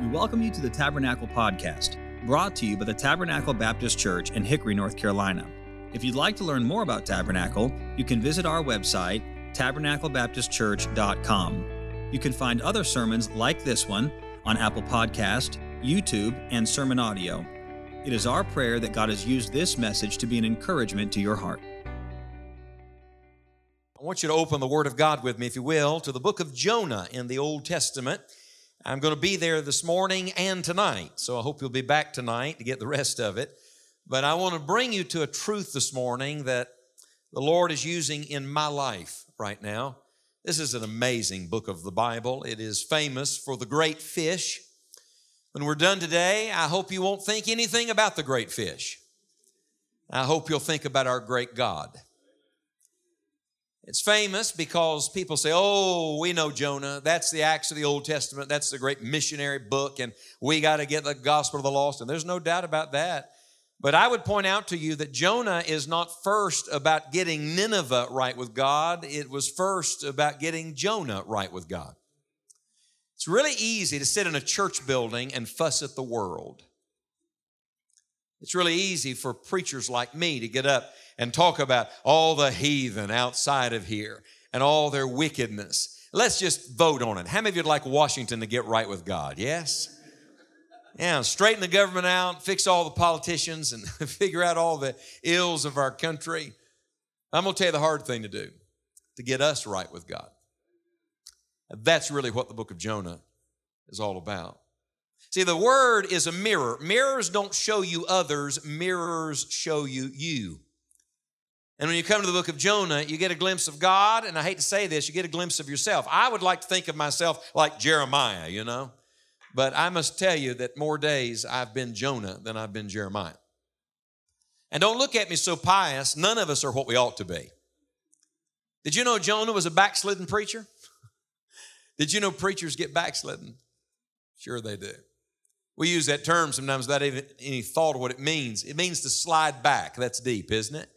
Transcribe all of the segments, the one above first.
We welcome you to the Tabernacle Podcast, brought to you by the Tabernacle Baptist Church in Hickory, North Carolina. If you'd like to learn more about Tabernacle, you can visit our website, tabernaclebaptistchurch.com. You can find other sermons like this one on Apple Podcast, YouTube, and Sermon Audio. It is our prayer that God has used this message to be an encouragement to your heart. I want you to open the Word of God with me, if you will, to the book of Jonah in the Old Testament. I'm going to be there this morning and tonight, so I hope you'll be back tonight to get the rest of it. But I want to bring you to a truth this morning that the Lord is using in my life right now. This is an amazing book of the Bible. It is famous for the great fish. When we're done today, I hope you won't think anything about the great fish. I hope you'll think about our great God. It's famous because people say, Oh, we know Jonah. That's the Acts of the Old Testament. That's the great missionary book, and we got to get the gospel of the lost. And there's no doubt about that. But I would point out to you that Jonah is not first about getting Nineveh right with God, it was first about getting Jonah right with God. It's really easy to sit in a church building and fuss at the world. It's really easy for preachers like me to get up and talk about all the heathen outside of here and all their wickedness. Let's just vote on it. How many of you'd like Washington to get right with God? Yes? Yeah, straighten the government out, fix all the politicians, and figure out all the ills of our country. I'm going to tell you the hard thing to do to get us right with God. That's really what the book of Jonah is all about. See, the word is a mirror. Mirrors don't show you others, mirrors show you you. And when you come to the book of Jonah, you get a glimpse of God, and I hate to say this, you get a glimpse of yourself. I would like to think of myself like Jeremiah, you know, but I must tell you that more days I've been Jonah than I've been Jeremiah. And don't look at me so pious, none of us are what we ought to be. Did you know Jonah was a backslidden preacher? Did you know preachers get backslidden? Sure, they do. We use that term sometimes without even any thought of what it means. It means to slide back. That's deep, isn't it?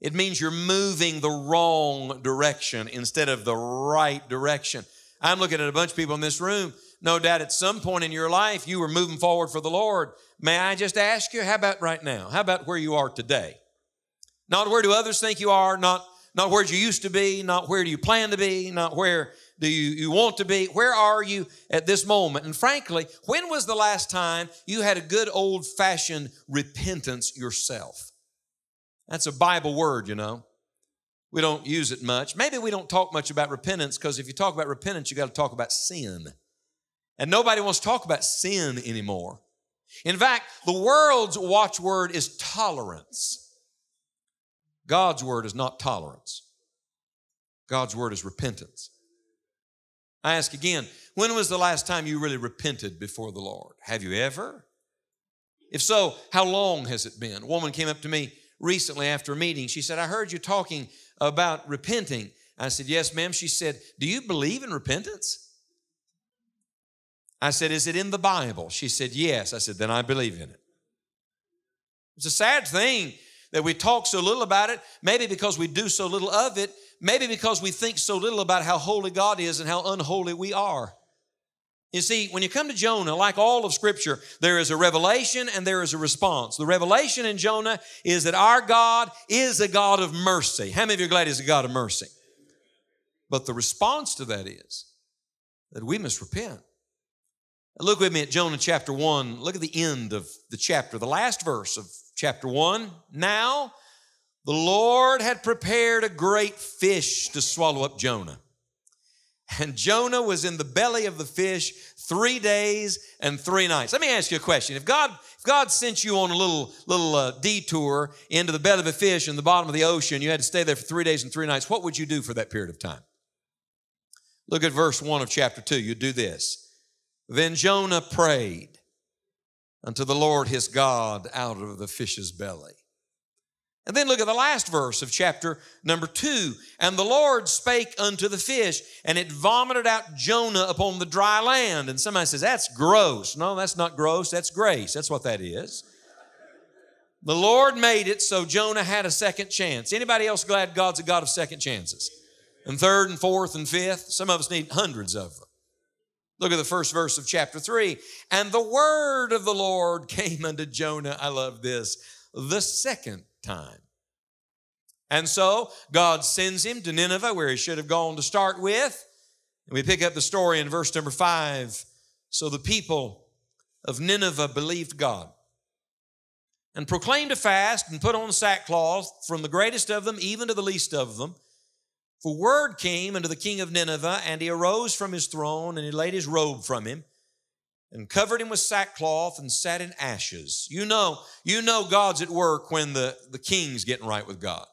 It means you're moving the wrong direction instead of the right direction. I'm looking at a bunch of people in this room. No doubt at some point in your life you were moving forward for the Lord. May I just ask you, how about right now? How about where you are today? Not where do others think you are, not, not where you used to be, not where do you plan to be, not where do you, you want to be? Where are you at this moment? And frankly, when was the last time you had a good old fashioned repentance yourself? That's a Bible word, you know. We don't use it much. Maybe we don't talk much about repentance because if you talk about repentance, you got to talk about sin. And nobody wants to talk about sin anymore. In fact, the world's watchword is tolerance. God's word is not tolerance. God's word is repentance. I ask again, when was the last time you really repented before the Lord? Have you ever? If so, how long has it been? A woman came up to me recently after a meeting. She said, I heard you talking about repenting. I said, Yes, ma'am. She said, Do you believe in repentance? I said, Is it in the Bible? She said, Yes. I said, Then I believe in it. It's a sad thing that we talk so little about it, maybe because we do so little of it, maybe because we think so little about how holy God is and how unholy we are. You see, when you come to Jonah, like all of Scripture, there is a revelation and there is a response. The revelation in Jonah is that our God is a God of mercy. How many of you are glad He's a God of mercy? But the response to that is that we must repent. Look with me at Jonah chapter 1. Look at the end of the chapter, the last verse of chapter 1. Now, the Lord had prepared a great fish to swallow up Jonah. And Jonah was in the belly of the fish three days and three nights. Let me ask you a question. If God, if God sent you on a little, little uh, detour into the belly of a fish in the bottom of the ocean, you had to stay there for three days and three nights, what would you do for that period of time? Look at verse 1 of chapter 2. You do this. Then Jonah prayed unto the Lord his God out of the fish's belly. And then look at the last verse of chapter number two. And the Lord spake unto the fish, and it vomited out Jonah upon the dry land. And somebody says, That's gross. No, that's not gross. That's grace. That's what that is. The Lord made it so Jonah had a second chance. Anybody else glad God's a God of second chances? And third and fourth and fifth? Some of us need hundreds of them. Look at the first verse of chapter 3. And the word of the Lord came unto Jonah, I love this, the second time. And so God sends him to Nineveh, where he should have gone to start with. And we pick up the story in verse number 5. So the people of Nineveh believed God and proclaimed a fast and put on sackcloth from the greatest of them even to the least of them. For word came unto the king of Nineveh, and he arose from his throne, and he laid his robe from him, and covered him with sackcloth, and sat in ashes. You know, you know God's at work when the, the king's getting right with God.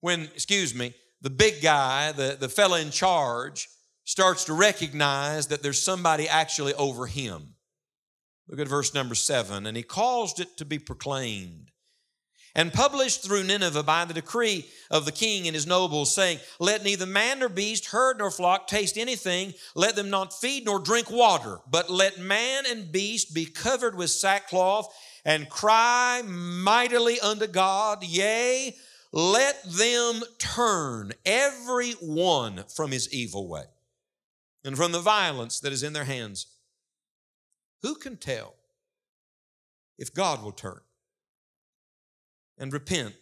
When, excuse me, the big guy, the, the fella in charge, starts to recognize that there's somebody actually over him. Look at verse number seven. And he caused it to be proclaimed and published through Nineveh by the decree of the king and his nobles, saying, Let neither man nor beast, herd nor flock taste anything, let them not feed nor drink water, but let man and beast be covered with sackcloth and cry mightily unto God, yea, let them turn every one from his evil way and from the violence that is in their hands. Who can tell if God will turn? And repent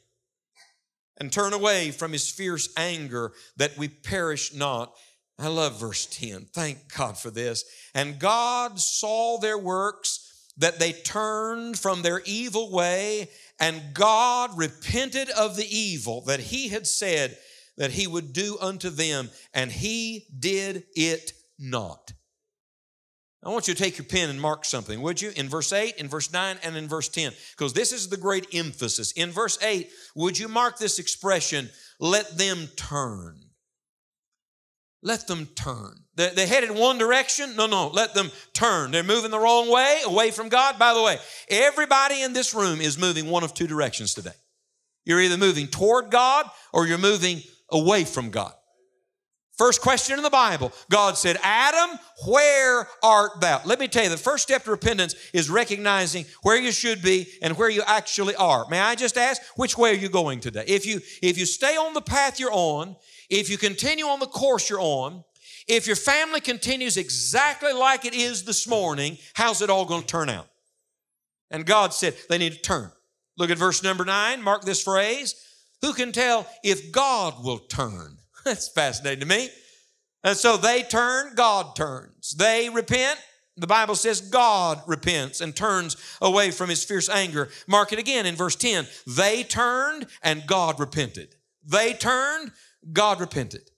and turn away from his fierce anger that we perish not. I love verse 10. Thank God for this. And God saw their works, that they turned from their evil way, and God repented of the evil that he had said that he would do unto them, and he did it not. I want you to take your pen and mark something, would you? In verse 8, in verse 9, and in verse 10, because this is the great emphasis. In verse 8, would you mark this expression, let them turn? Let them turn. They, headed one direction? No, no, let them turn. They're moving the wrong way, away from God. By the way, everybody in this room is moving one of two directions today. You're either moving toward God or you're moving away from God. First question in the Bible, God said, Adam, where art thou? Let me tell you, the first step to repentance is recognizing where you should be and where you actually are. May I just ask, which way are you going today? If you, if you stay on the path you're on, if you continue on the course you're on, if your family continues exactly like it is this morning, how's it all going to turn out? And God said they need to turn. Look at verse number nine, mark this phrase. Who can tell if God will turn? That's fascinating to me. And so they turn, God turns. They repent, the Bible says God repents and turns away from his fierce anger. Mark it again in verse 10. They turned and God repented. They turned, God repented.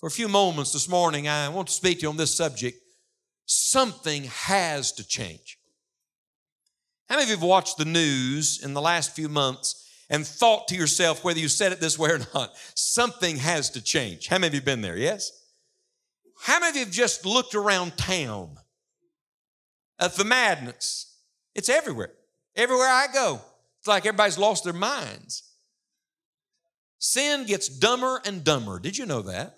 For a few moments this morning, I want to speak to you on this subject. Something has to change. How many of you have watched the news in the last few months and thought to yourself, whether you said it this way or not, something has to change. How many of you been there? Yes? How many of you have just looked around town at the madness? It's everywhere. Everywhere I go, it's like everybody's lost their minds. Sin gets dumber and dumber. Did you know that?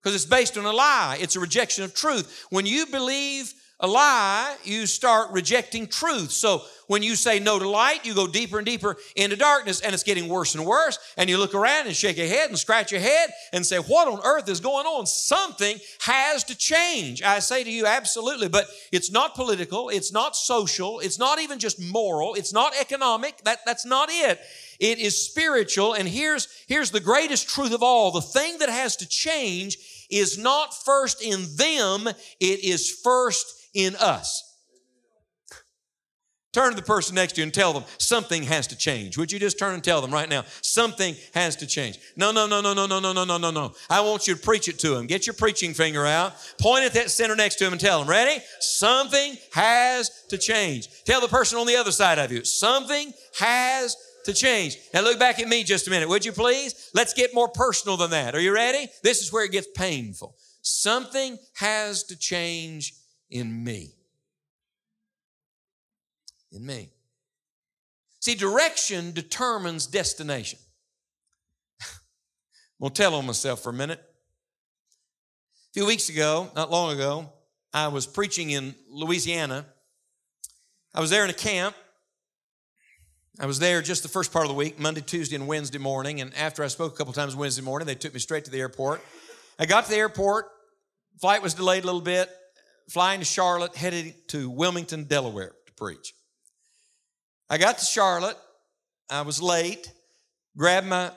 Because it's based on a lie, it's a rejection of truth. When you believe a lie, you start rejecting truth. So when you say no to light, you go deeper and deeper into darkness, and it's getting worse and worse. And you look around and shake your head and scratch your head and say, What on earth is going on? Something has to change. I say to you, absolutely. But it's not political, it's not social, it's not even just moral, it's not economic. That, that's not it. It is spiritual. And here's, here's the greatest truth of all the thing that has to change is not first in them, it is first in us. Turn to the person next to you and tell them something has to change. Would you just turn and tell them right now, something has to change? No, no, no, no, no, no, no, no, no, no, no. I want you to preach it to them. Get your preaching finger out, point at that center next to them and tell them, ready? Something has to change. Tell the person on the other side of you, something has to change. Now look back at me just a minute, would you please? Let's get more personal than that. Are you ready? This is where it gets painful. Something has to change in me. In me. See, direction determines destination. I'm going to tell on myself for a minute. A few weeks ago, not long ago, I was preaching in Louisiana. I was there in a camp. I was there just the first part of the week, Monday, Tuesday, and Wednesday morning. And after I spoke a couple times Wednesday morning, they took me straight to the airport. I got to the airport. Flight was delayed a little bit. Flying to Charlotte, headed to Wilmington, Delaware to preach. I got to Charlotte. I was late, grabbed my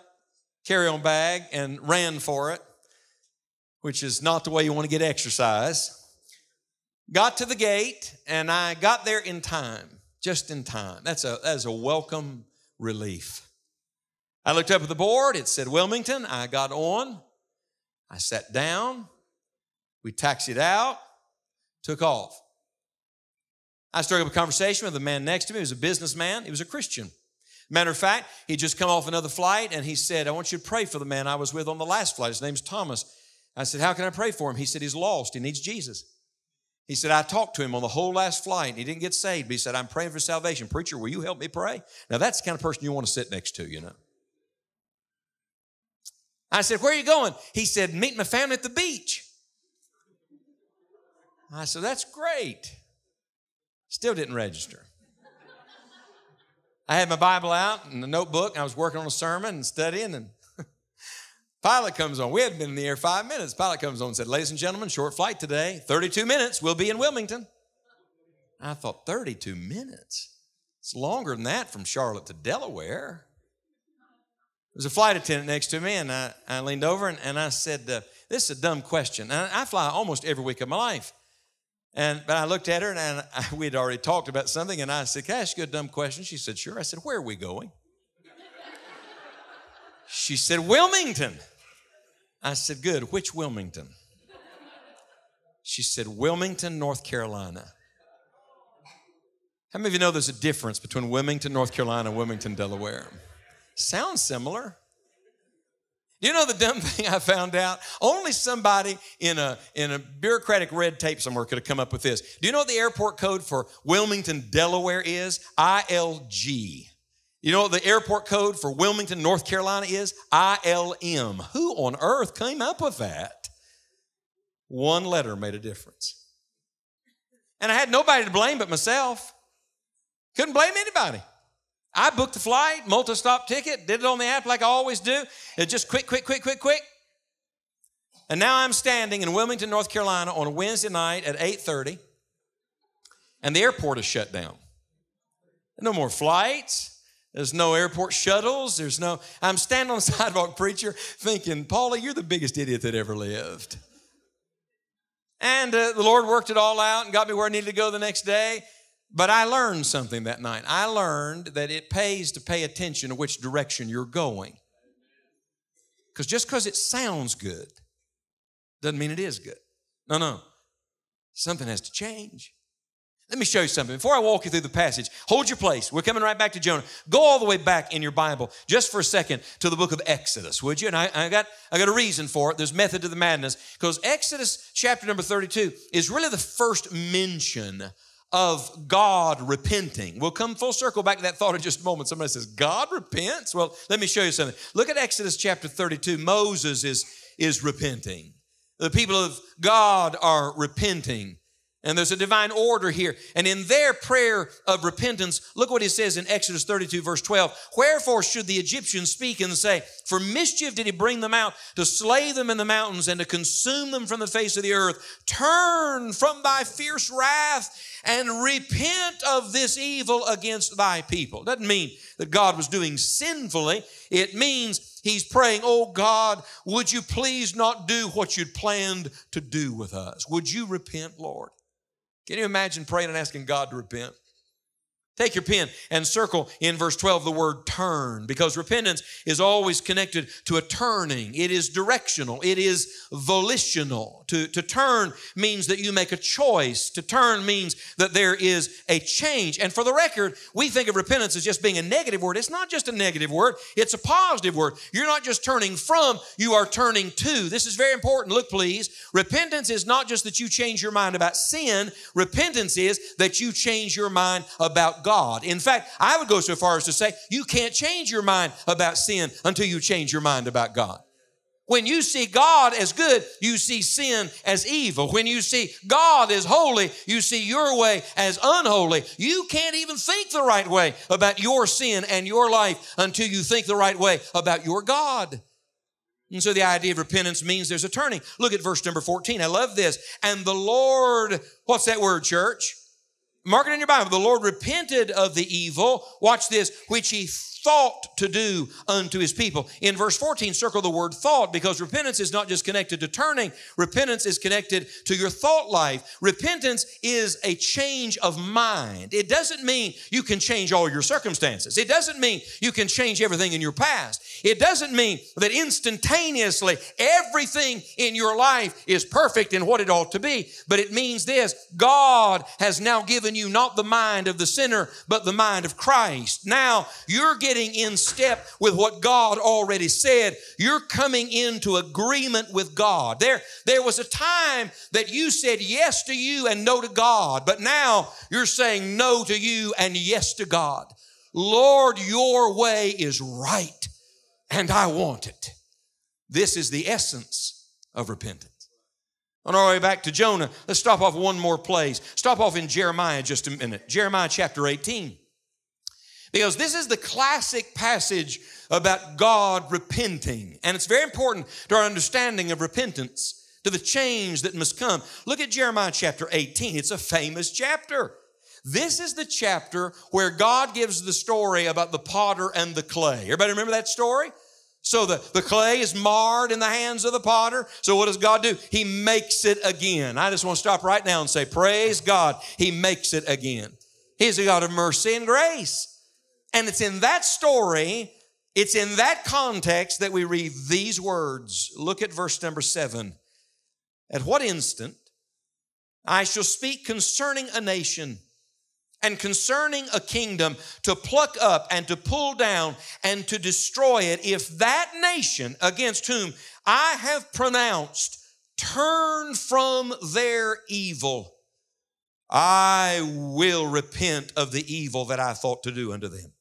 carry on bag and ran for it, which is not the way you want to get exercise. Got to the gate and I got there in time, just in time. That's a, that's a welcome relief. I looked up at the board, it said Wilmington. I got on, I sat down, we taxied out, took off. I struck up a conversation with the man next to me. He was a businessman, he was a Christian. Matter of fact, he just come off another flight and he said, I want you to pray for the man I was with on the last flight. His name's Thomas. I said, How can I pray for him? He said, He's lost. He needs Jesus. He said, I talked to him on the whole last flight. He didn't get saved, but he said, I'm praying for salvation. Preacher, will you help me pray? Now, that's the kind of person you want to sit next to, you know. I said, Where are you going? He said, Meet my family at the beach. I said, That's great. Still didn't register. I had my Bible out and the notebook, and I was working on a sermon and studying, and pilot comes on. We hadn't been in the air five minutes. Pilot comes on and said, Ladies and gentlemen, short flight today, 32 minutes, we'll be in Wilmington. I thought, 32 minutes? It's longer than that from Charlotte to Delaware. There was a flight attendant next to me, and I, I leaned over and, and I said, uh, This is a dumb question. And I fly almost every week of my life. And but I looked at her and, I, we had already talked about something, and I said, Can I ask you a dumb question? She said, Sure. I said, Where are we going? she said, Wilmington. I said, Good. Which Wilmington? She said, Wilmington, North Carolina. How many of you know there's a difference between Wilmington, North Carolina, and Wilmington, Delaware? Sounds similar. Do you know the dumb thing I found out? Only somebody in a, in a bureaucratic red tape somewhere could have come up with this. Do you know what the airport code for Wilmington, Delaware is? ILG. You know what the airport code for Wilmington, North Carolina is? ILM. Who on earth came up with that? One letter made a difference. And I had nobody to blame but myself. Couldn't blame anybody. I booked the flight, multi-stop ticket, did it on the app like I always do. It just quick, quick, quick, quick, quick. And now I'm standing in Wilmington, North Carolina on a Wednesday night at 8:30, and the airport is shut down. No more flights. There's no airport shuttles. There's no. I'm standing on the sidewalk, preacher, thinking, Pauley, you're the biggest idiot that ever lived. And uh, the Lord worked it all out and got me where I needed to go the next day. But I learned something that night. I learned that it pays to pay attention to which direction you're going. Because just because it sounds good doesn't mean it is good. No, no. Something has to change. Let me show you something. Before I walk you through the passage, hold your place. We're coming right back to Jonah. Go all the way back in your Bible just for a second to the book of Exodus, would you? And I, I got, I got a reason for it. There's method to the madness because Exodus chapter number 32 is really the first mention of God repenting. We'll come full circle back to that thought in just a moment. Somebody says, God repents? Well, let me show you something. Look at Exodus chapter 32. Moses is, is repenting. The people of God are repenting. And there's a divine order here. And in their prayer of repentance, look what he says in Exodus 32, verse 12. Wherefore should the Egyptians speak and say, For mischief did he bring them out to slay them in the mountains and to consume them from the face of the earth. Turn from thy fierce wrath and repent of this evil against thy people. Doesn't mean that God was doing sinfully. It means he's praying, Oh God, would you please not do what you'd planned to do with us? Would you repent, Lord? Can you imagine praying and asking God to repent? Take your pen and circle in verse 12 the word turn because repentance is always connected to a turning. It is directional, it is volitional. To, to turn means that you make a choice. To turn means that there is a change. And for the record, we think of repentance as just being a negative word. It's not just a negative word, it's a positive word. You're not just turning from, you are turning to. This is very important. Look, please. Repentance is not just that you change your mind about sin, repentance is that you change your mind about God. God. In fact, I would go so far as to say you can't change your mind about sin until you change your mind about God. When you see God as good, you see sin as evil. When you see God as holy, you see your way as unholy. You can't even think the right way about your sin and your life until you think the right way about your God. And so the idea of repentance means there's a turning. Look at verse number 14. I love this. And the Lord, what's that word, church? Mark it in your Bible. The Lord repented of the evil, watch this, which he thought to do unto his people. In verse 14, circle the word thought because repentance is not just connected to turning, repentance is connected to your thought life. Repentance is a change of mind. It doesn't mean you can change all your circumstances, it doesn't mean you can change everything in your past. It doesn't mean that instantaneously everything in your life is perfect in what it ought to be, but it means this God has now given you not the mind of the sinner, but the mind of Christ. Now you're getting getting in step with what God already said. You're coming into agreement with God. There, there was a time that you said yes to you and no to God, but now you're saying no to you and yes to God. Lord, your way is right and I want it. This is the essence of repentance. On our way back to Jonah, let's stop off one more place. Stop off in Jeremiah just a minute. Jeremiah chapter 18. Because this is the classic passage about God repenting. And it's very important to our understanding of repentance, to the change that must come. Look at Jeremiah chapter 18. It's a famous chapter. This is the chapter where God gives the story about the potter and the clay. Everybody remember that story? So the, the clay is marred in the hands of the potter. So what does God do? He makes it again. I just want to stop right now and say, Praise God. He makes it again. He's a God of mercy and grace. And it's in that story, it's in that context that we read these words. Look at verse number seven. At what instant I shall speak concerning a nation and concerning a kingdom to pluck up and to pull down and to destroy it, if that nation against whom I have pronounced turn from their evil, I will repent of the evil that I thought to do unto them.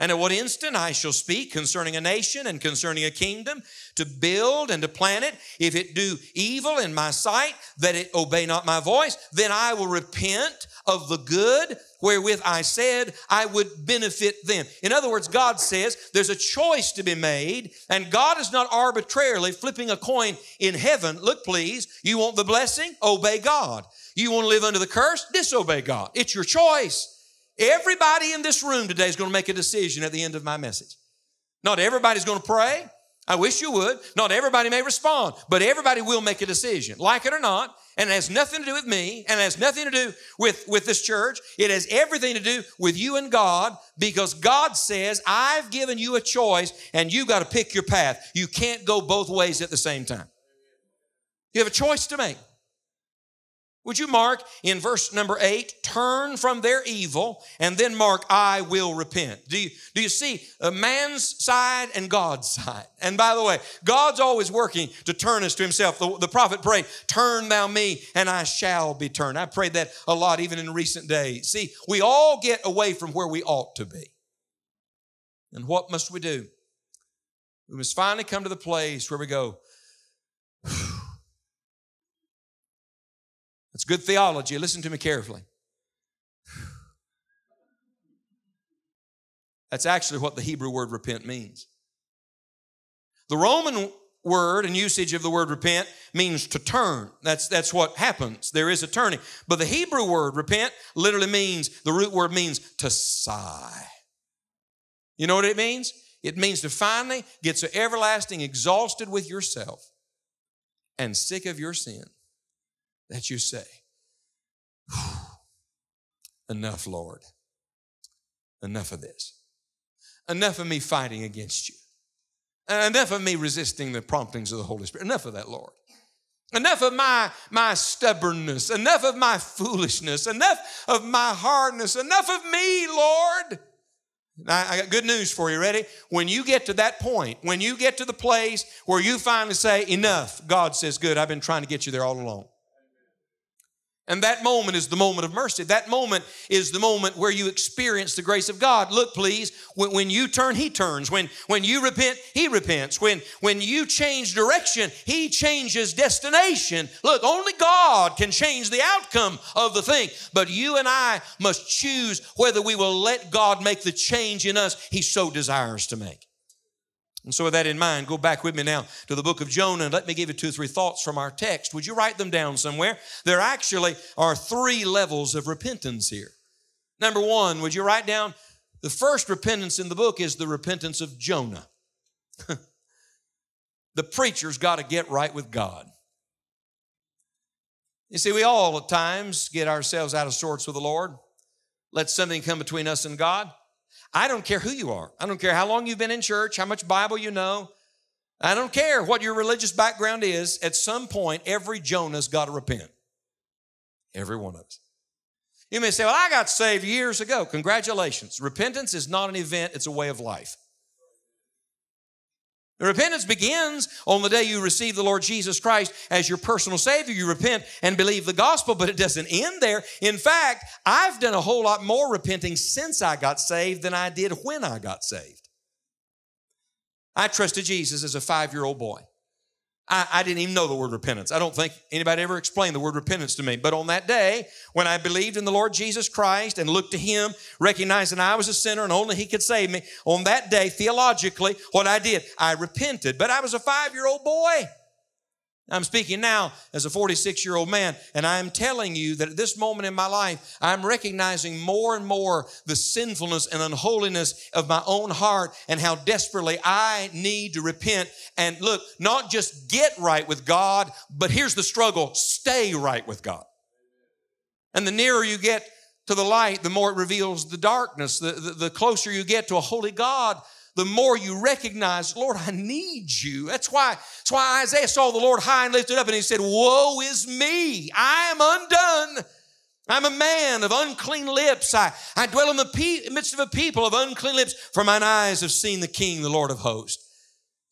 And at what instant I shall speak concerning a nation and concerning a kingdom to build and to plant it. If it do evil in my sight, that it obey not my voice, then I will repent of the good wherewith I said I would benefit them. In other words, God says there's a choice to be made, and God is not arbitrarily flipping a coin in heaven. Look, please, you want the blessing? Obey God. You want to live under the curse? Disobey God. It's your choice. Everybody in this room today is going to make a decision at the end of my message. Not everybody's going to pray. I wish you would. Not everybody may respond, but everybody will make a decision, like it or not. And it has nothing to do with me, and it has nothing to do with, with this church. It has everything to do with you and God, because God says, I've given you a choice, and you got to pick your path. You can't go both ways at the same time. You have a choice to make. Would you mark in verse number eight, turn from their evil, and then mark, I will repent? Do you, do you see a man's side and God's side? And by the way, God's always working to turn us to himself. The, the prophet prayed, turn thou me and I shall be turned. I prayed that a lot even in recent days. See, we all get away from where we ought to be. And what must we do? We must finally come to the place where we go, That's good theology. Listen to me carefully. That's actually what the Hebrew word repent means. The Roman word and usage of the word repent means to turn. That's, that's what happens. There is a turning. But the Hebrew word repent literally means, the root word means to sigh. You know what it means? It means to finally get so everlasting exhausted with yourself and sick of your sin that you say, Enough, Lord. Enough of this. Enough of me fighting against you. Enough of me resisting the promptings of the Holy Spirit. Enough of that, Lord. Enough of my, my stubbornness. Enough of my foolishness. Enough of my hardness. Enough of me, Lord. I got good news for you. Ready? When you get to that point, when you get to the place where you finally say, Enough, God says, Good, I've been trying to get you there all along. And that moment is the moment of mercy. That moment is the moment where you experience the grace of God. Look, please, when, when, you turn, He turns. When, when you repent, He repents. When, when you change direction, He changes destination. Look, only God can change the outcome of the thing. But you and I must choose whether we will let God make the change in us He so desires to make. And so, with that in mind, go back with me now to the book of Jonah and let me give you two or three thoughts from our text. Would you write them down somewhere? There actually are three levels of repentance here. Number one, would you write down the first repentance in the book is the repentance of Jonah. the preacher's got to get right with God. You see, we all at times get ourselves out of sorts with the Lord, let something come between us and God. I don't care who you are. I don't care how long you've been in church, how much Bible you know. I don't care what your religious background is. At some point, every Jonah's got to repent. Every one of us. You may say, Well, I got saved years ago. Congratulations. Repentance is not an event, it's a way of life. Repentance begins on the day you receive the Lord Jesus Christ as your personal Savior. You repent and believe the gospel, but it doesn't end there. In fact, I've done a whole lot more repenting since I got saved than I did when I got saved. I trusted Jesus as a five year old boy. I, I, didn't even know the word repentance. I don't think anybody ever explained the word repentance to me. But on that day, when I believed in the Lord Jesus Christ and looked to Him, recognizing I was a sinner and only He could save me, on that day, theologically, what I did, I repented. But I was a five year old boy. I'm speaking now as a 46 year old man, and I'm telling you that at this moment in my life, I'm recognizing more and more the sinfulness and unholiness of my own heart and how desperately I need to repent and look, not just get right with God, but here's the struggle stay right with God. And the nearer you get to the light, the more it reveals the darkness. The, the, the closer you get to a holy God, the more you recognize, Lord, I need you. That's why, that's why Isaiah saw the Lord high and lifted up and he said, Woe is me. I am undone. I'm a man of unclean lips. I, I dwell in the pe- midst of a people of unclean lips, for mine eyes have seen the King, the Lord of hosts.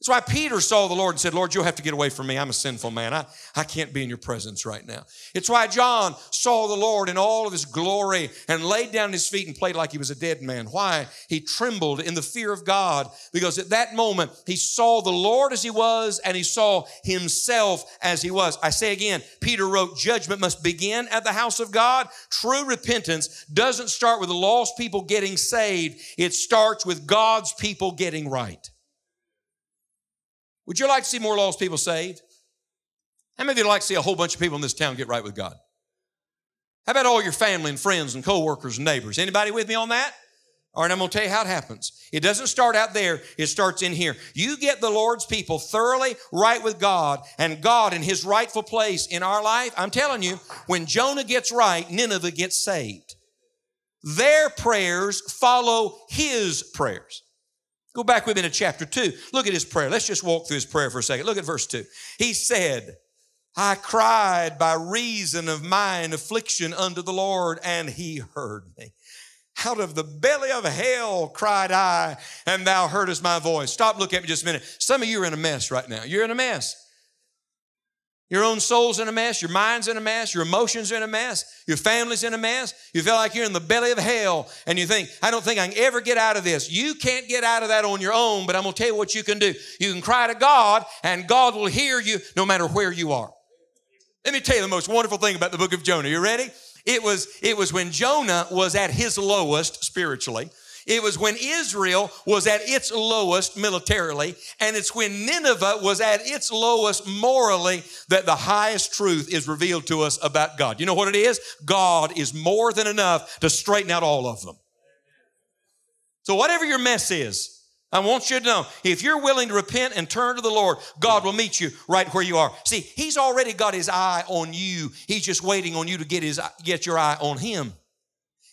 That's why Peter saw the Lord and said, Lord, you'll have to get away from me. I'm a sinful man. I, I can't be in your presence right now. It's why John saw the Lord in all of his glory and laid down his feet and played like he was a dead man. Why? He trembled in the fear of God because at that moment he saw the Lord as he was and he saw himself as he was. I say again, Peter wrote, judgment must begin at the house of God. True repentance doesn't start with the lost people getting saved. It starts with God's people getting right. Would you like to see more lost people saved? How many of you like to see a whole bunch of people in this town get right with God? How about all your family and friends and coworkers and neighbors? Anybody with me on that? All right, I'm going to tell you how it happens. It doesn't start out there, it starts in here. You get the Lord's people thoroughly right with God and God in His rightful place in our life. I'm telling you, when Jonah gets right, Nineveh gets saved. Their prayers follow His prayers. Go back with me to chapter 2. Look at his prayer. Let's just walk through his prayer for a second. Look at verse 2. He said, I cried by reason of mine affliction unto the Lord, and he heard me. Out of the belly of hell cried I, and thou heardest my voice. Stop, look at me just a minute. Some of you are in a mess right now. You're in a mess. Your own soul's in a mess, your mind's in a mess, your emotions are in a mess, your family's in a mess. You feel like you're in the belly of hell and you think, I don't think I can ever get out of this. You can't get out of that on your own, but I'm going to tell you what you can do. You can cry to God and God will hear you no matter where you are. Let me tell you the most wonderful thing about the book of Jonah. You ready? It was, it was when Jonah was at his lowest spiritually. It was when Israel was at its lowest militarily, and it's when Nineveh was at its lowest morally that the highest truth is revealed to us about God. You know what it is? God is more than enough to straighten out all of them. So, whatever your mess is, I want you to know if you're willing to repent and turn to the Lord, God will meet you right where you are. See, He's already got His eye on you. He's just waiting on you to get His get your eye on Him.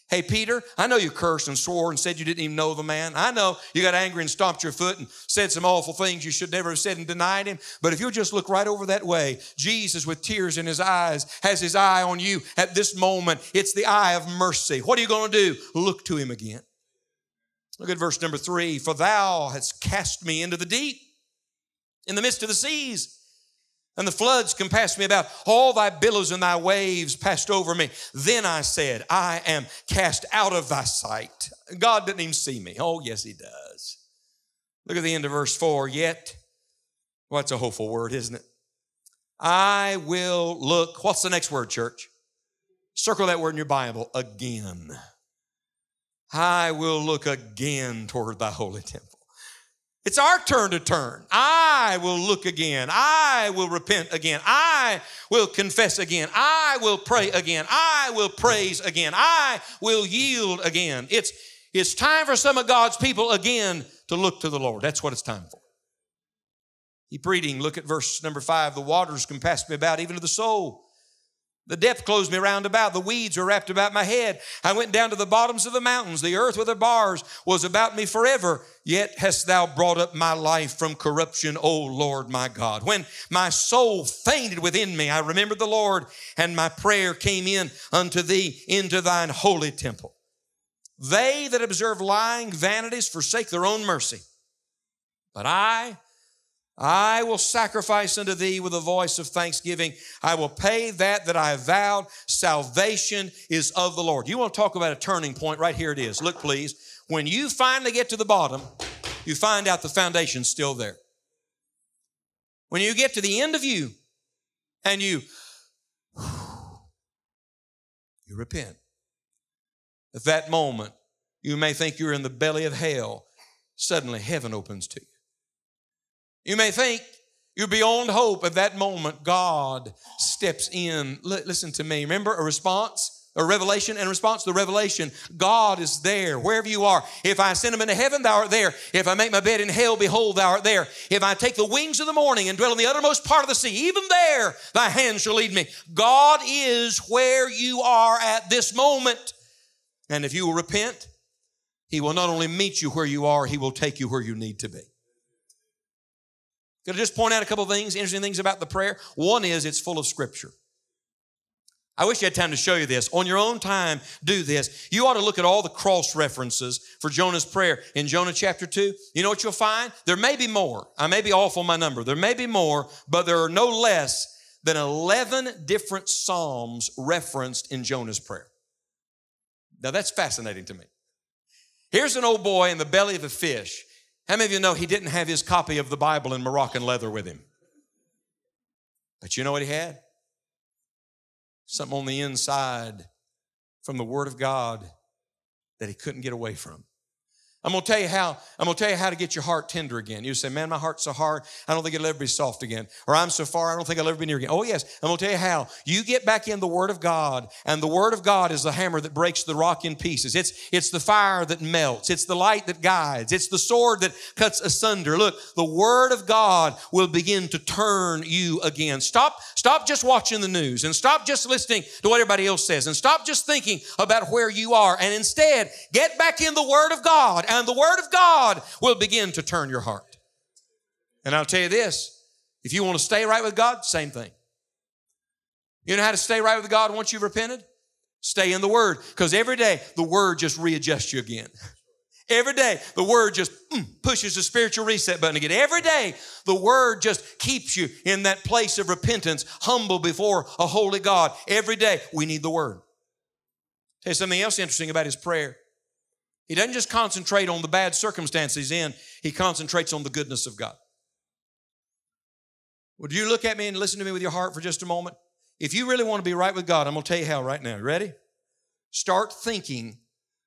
Hey, Peter, I know you cursed and swore and said you didn't even know the man. I know you got angry and stomped your foot and said some awful things you should never have said and denied him. But if you'll just look right over that way, Jesus, with tears in his eyes, has his eye on you at this moment. It's the eye of mercy. What are you going to do? Look to him again. Look at verse number three. For thou hast cast me into the deep, in the midst of the seas and the floods compassed me about. All thy billows and thy waves passed over me. Then I said, I am cast out of thy sight. God didn't even see me. Oh, yes, he does. Look at the end of verse 4. Yet, well, a hopeful word, isn't it? I will look. What's the next word, church? Circle that word in your Bible again. I will look again toward thy holy temple. It's our turn to turn. I will look again. I will repent again. I will confess again. I will pray again. I will praise again. I will yield again. It's, it's time for some of God's people again to look to the Lord. That's what it's time for. Keep reading. Look at verse number five. The waters compassed me about, even to the soul. The depth closed me round about. The weeds were wrapped about my head. I went down to the bottoms of the mountains. The earth with her bars was about me forever. Yet hast thou brought up my life from corruption, O Lord my God. When my soul fainted within me, I remembered the Lord, and my prayer came in unto thee into thine holy temple. They that observe lying vanities forsake their own mercy. But I I will sacrifice unto thee with a voice of thanksgiving. I will pay that that I have vowed. Salvation is of the Lord. You want to talk about a turning point? Right here it is. Look, please. When you finally get to the bottom, you find out the foundation's still there. When you get to the end of you and you, you repent. At that moment, you may think you're in the belly of hell. Suddenly, heaven opens to you. You may think you're beyond hope. At that moment, God steps in. L- listen to me. Remember a response? A revelation and response to the revelation. God is there wherever you are. If I send him into heaven, thou art there. If I make my bed in hell, behold, thou art there. If I take the wings of the morning and dwell in the uttermost part of the sea, even there thy hand shall lead me. God is where you are at this moment. And if you will repent, he will not only meet you where you are, he will take you where you need to be. I just point out a couple things, interesting things about the prayer? One is it's full of scripture. I wish you had time to show you this. On your own time, do this. You ought to look at all the cross references for Jonah's prayer in Jonah chapter 2. You know what you'll find? There may be more. I may be off on my number. There may be more, but there are no less than 11 different Psalms referenced in Jonah's prayer. Now that's fascinating to me. Here's an old boy in the belly of a fish how many of you know he didn't have his copy of the Bible in Moroccan leather with him? But you know what he had? Something on the inside from the Word of God that he couldn't get away from. I'm gonna tell you how, I'm gonna tell you how to get your heart tender again. You say, man, my heart's so hard, I don't think it'll ever be soft again. Or I'm so far, I don't think I'll ever be near again. Oh, yes, I'm gonna tell you how. You get back in the Word of God, and the Word of God is the hammer that breaks the rock in pieces. It's, it's the fire that melts, it's the light that guides, it's the sword that cuts asunder. Look, the Word of God will begin to turn you again. Stop, stop just watching the news and stop just listening to what everybody else says and stop just thinking about where you are and instead get back in the Word of God and the Word of God will begin to turn your heart. And I'll tell you this if you want to stay right with God, same thing. You know how to stay right with God once you've repented? Stay in the Word. Because every day, the Word just readjusts you again. Every day, the Word just mm, pushes the spiritual reset button again. Every day, the Word just keeps you in that place of repentance, humble before a holy God. Every day, we need the Word. Tell you something else interesting about his prayer. He doesn't just concentrate on the bad circumstances in, he concentrates on the goodness of God. Would you look at me and listen to me with your heart for just a moment? If you really want to be right with God, I'm going to tell you how right now. Ready? Start thinking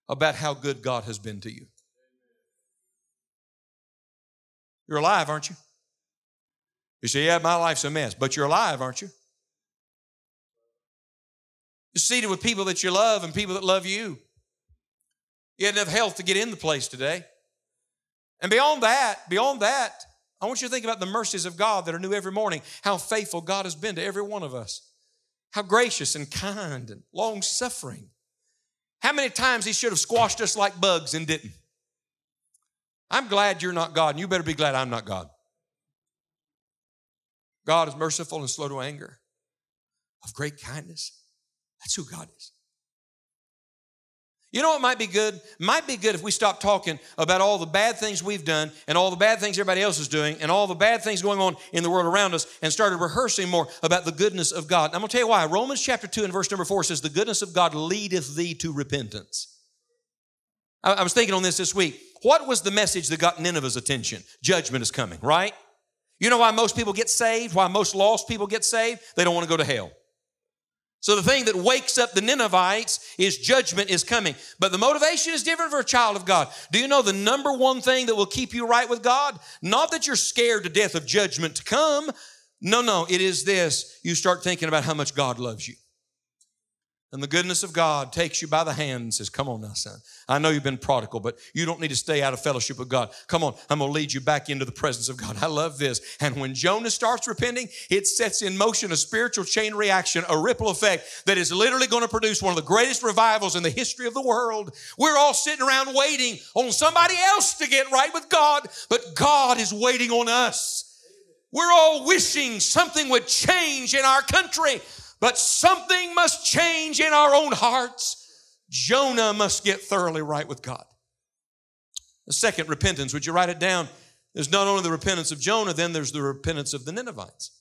about how good God has been to you. You're alive, aren't you? You say, Yeah, my life's a mess, but you're alive, aren't you? You're seated with people that you love and people that love you. You had enough health to get in the place today. And beyond that, beyond that, I want you to think about the mercies of God that are new every morning, how faithful God has been to every one of us, how gracious and kind and long suffering. How many times He should have squashed us like bugs and didn't? I'm glad you're not God, and you better be glad I'm not God. God is merciful and slow to anger, of great kindness. That's who God is. You know what might be good? Might be good if we stop talking about all the bad things we've done and all the bad things everybody else is doing and all the bad things going on in the world around us and started rehearsing more about the goodness of God. I'm going to tell you why. Romans chapter 2 and verse number 4 says, The goodness of God leadeth thee to repentance. I, I was thinking on this this week. What was the message that got Nineveh's attention? Judgment is coming, right? You know why most people get saved? Why most lost people get saved? They don't want to go to hell. So the thing that wakes up the Ninevites is judgment is coming. But the motivation is different for a child of God. Do you know the number one thing that will keep you right with God? Not that you're scared to death of judgment to come. No, no, it is this. You start thinking about how much God loves you. And the goodness of God takes you by the hand and says, Come on now, son. I know you've been prodigal, but you don't need to stay out of fellowship with God. Come on, I'm gonna lead you back into the presence of God. I love this. And when Jonah starts repenting, it sets in motion a spiritual chain reaction, a ripple effect that is literally gonna produce one of the greatest revivals in the history of the world. We're all sitting around waiting on somebody else to get right with God, but God is waiting on us. We're all wishing something would change in our country. But something must change in our own hearts. Jonah must get thoroughly right with God. The second repentance, would you write it down? There's not only the repentance of Jonah, then there's the repentance of the Ninevites.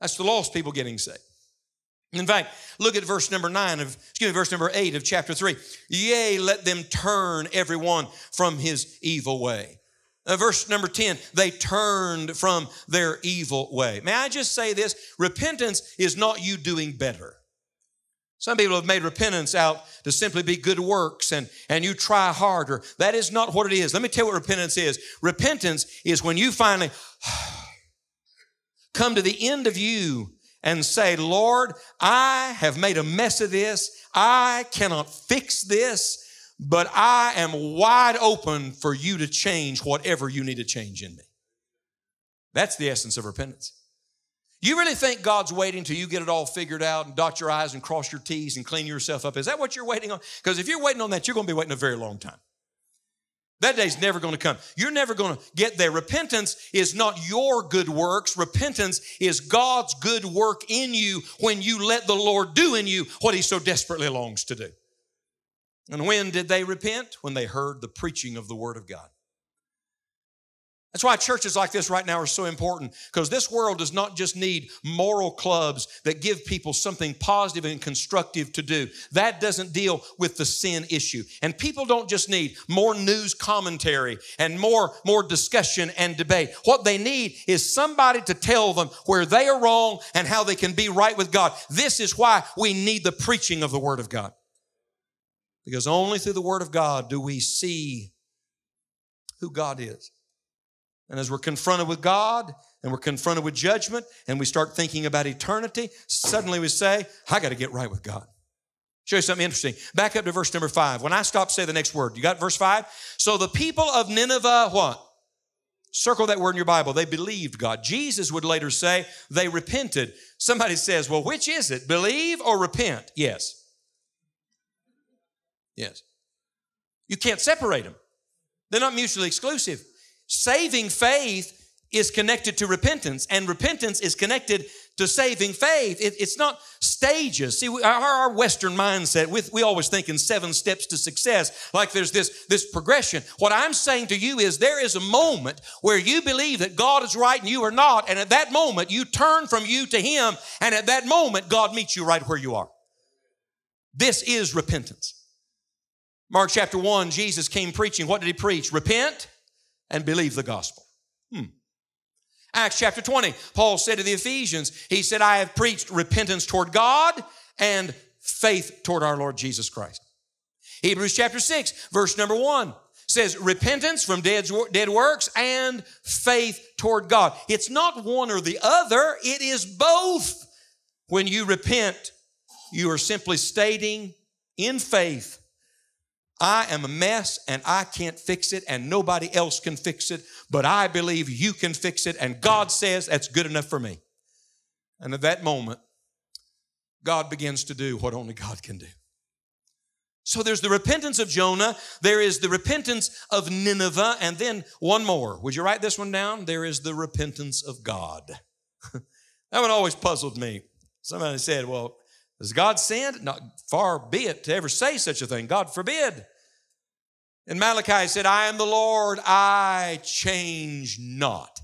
That's the lost people getting saved. In fact, look at verse number nine of, excuse me, verse number eight of chapter three. Yea, let them turn everyone from his evil way. Uh, verse number 10, they turned from their evil way. May I just say this? Repentance is not you doing better. Some people have made repentance out to simply be good works and, and you try harder. That is not what it is. Let me tell you what repentance is. Repentance is when you finally come to the end of you and say, Lord, I have made a mess of this. I cannot fix this but I am wide open for you to change whatever you need to change in me. That's the essence of repentance. You really think God's waiting till you get it all figured out and dot your I's and cross your T's and clean yourself up? Is that what you're waiting on? Because if you're waiting on that, you're going to be waiting a very long time. That day's never going to come. You're never going to get there. Repentance is not your good works. Repentance is God's good work in you when you let the Lord do in you what He so desperately longs to do. And when did they repent? When they heard the preaching of the Word of God. That's why churches like this right now are so important because this world does not just need moral clubs that give people something positive and constructive to do. That doesn't deal with the sin issue. And people don't just need more news commentary and more, more discussion and debate. What they need is somebody to tell them where they are wrong and how they can be right with God. This is why we need the preaching of the Word of God. Because only through the Word of God do we see who God is. And as we're confronted with God and we're confronted with judgment and we start thinking about eternity, suddenly we say, I got to get right with God. Show you something interesting. Back up to verse number five. When I stop, say the next word. You got verse five? So the people of Nineveh, what? Circle that word in your Bible. They believed God. Jesus would later say they repented. Somebody says, well, which is it? Believe or repent? Yes. Yes. You can't separate them. They're not mutually exclusive. Saving faith is connected to repentance, and repentance is connected to saving faith. It, it's not stages. See, our, our Western mindset, we, we always think in seven steps to success, like there's this, this progression. What I'm saying to you is there is a moment where you believe that God is right and you are not, and at that moment you turn from you to Him, and at that moment God meets you right where you are. This is repentance. Mark chapter 1, Jesus came preaching. What did he preach? Repent and believe the gospel. Hmm. Acts chapter 20, Paul said to the Ephesians, he said, I have preached repentance toward God and faith toward our Lord Jesus Christ. Hebrews chapter 6, verse number 1 says repentance from dead, dead works and faith toward God. It's not one or the other, it is both. When you repent, you are simply stating in faith I am a mess and I can't fix it and nobody else can fix it, but I believe you can fix it and God says that's good enough for me. And at that moment, God begins to do what only God can do. So there's the repentance of Jonah, there is the repentance of Nineveh, and then one more. Would you write this one down? There is the repentance of God. that one always puzzled me. Somebody said, Well, does God sin? Not far be it to ever say such a thing. God forbid. And Malachi said, I am the Lord, I change not.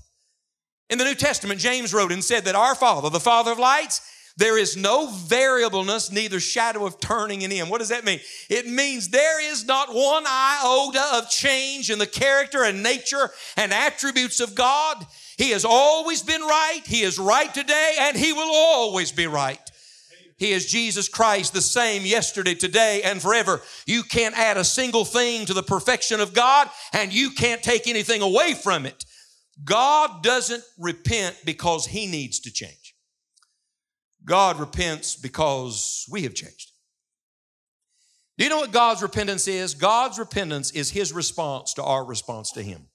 In the New Testament, James wrote and said that our Father, the Father of lights, there is no variableness, neither shadow of turning in him. What does that mean? It means there is not one iota of change in the character and nature and attributes of God. He has always been right. He is right today and he will always be right. He is Jesus Christ, the same yesterday, today, and forever. You can't add a single thing to the perfection of God, and you can't take anything away from it. God doesn't repent because he needs to change. God repents because we have changed. Do you know what God's repentance is? God's repentance is his response to our response to him.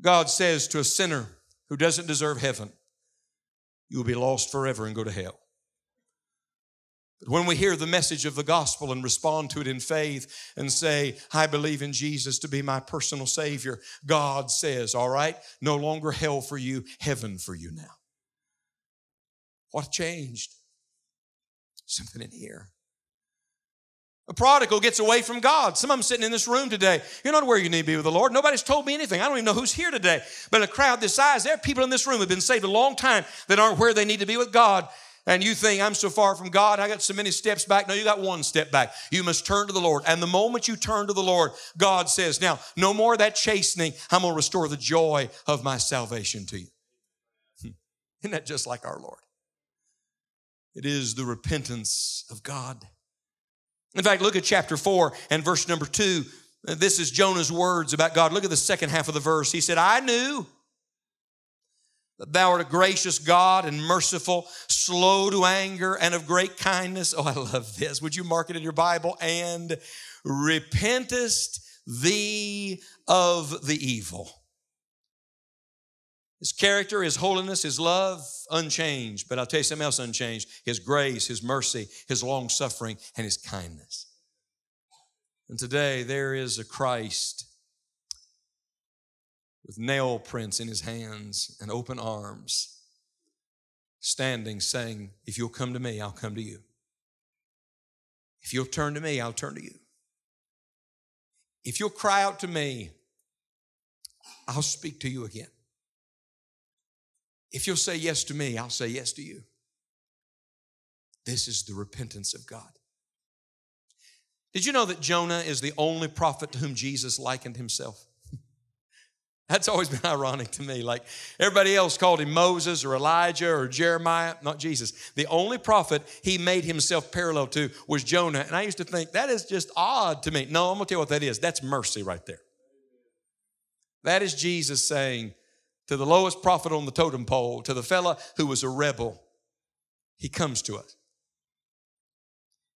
God says to a sinner who doesn't deserve heaven, you will be lost forever and go to hell. But when we hear the message of the gospel and respond to it in faith and say, I believe in Jesus to be my personal Savior, God says, All right, no longer hell for you, heaven for you now. What changed? Something in here. A prodigal gets away from God. Some of them sitting in this room today. You're not where you need to be with the Lord. Nobody's told me anything. I don't even know who's here today. But in a crowd this size, there are people in this room who have been saved a long time that aren't where they need to be with God. And you think, I'm so far from God, I got so many steps back. No, you got one step back. You must turn to the Lord. And the moment you turn to the Lord, God says, Now, no more of that chastening. I'm going to restore the joy of my salvation to you. Hmm. Isn't that just like our Lord? It is the repentance of God. In fact, look at chapter 4 and verse number 2. This is Jonah's words about God. Look at the second half of the verse. He said, I knew that thou art a gracious God and merciful, slow to anger, and of great kindness. Oh, I love this. Would you mark it in your Bible? And repentest thee of the evil. His character, His holiness, His love, unchanged. But I'll tell you something else unchanged His grace, His mercy, His long suffering, and His kindness. And today there is a Christ with nail prints in His hands and open arms, standing saying, If you'll come to me, I'll come to you. If you'll turn to me, I'll turn to you. If you'll cry out to me, I'll speak to you again. If you'll say yes to me, I'll say yes to you. This is the repentance of God. Did you know that Jonah is the only prophet to whom Jesus likened himself? That's always been ironic to me. Like everybody else called him Moses or Elijah or Jeremiah, not Jesus. The only prophet he made himself parallel to was Jonah. And I used to think that is just odd to me. No, I'm going to tell you what that is. That's mercy right there. That is Jesus saying, to the lowest prophet on the totem pole, to the fella who was a rebel, he comes to us.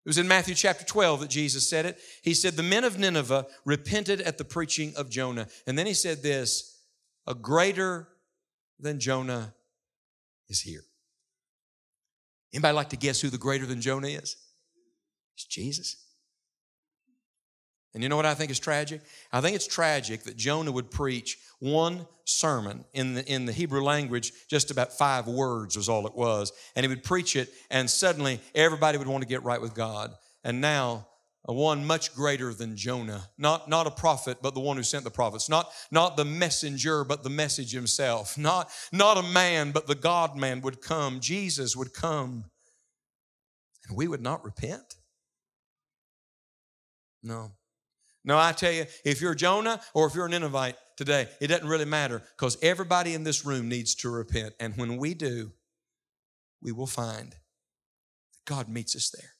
It was in Matthew chapter 12 that Jesus said it. He said, The men of Nineveh repented at the preaching of Jonah. And then he said this a greater than Jonah is here. Anybody like to guess who the greater than Jonah is? It's Jesus. And you know what I think is tragic? I think it's tragic that Jonah would preach one sermon in the, in the Hebrew language, just about five words was all it was. And he would preach it, and suddenly everybody would want to get right with God. And now, a one much greater than Jonah, not, not a prophet, but the one who sent the prophets, not, not the messenger, but the message himself, not, not a man, but the God man would come. Jesus would come, and we would not repent. No. No, I tell you, if you're Jonah or if you're a Ninevite today, it doesn't really matter because everybody in this room needs to repent. And when we do, we will find that God meets us there.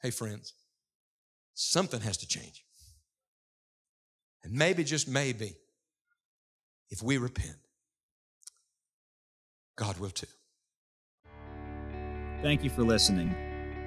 Hey, friends, something has to change. And maybe, just maybe, if we repent, God will too. Thank you for listening.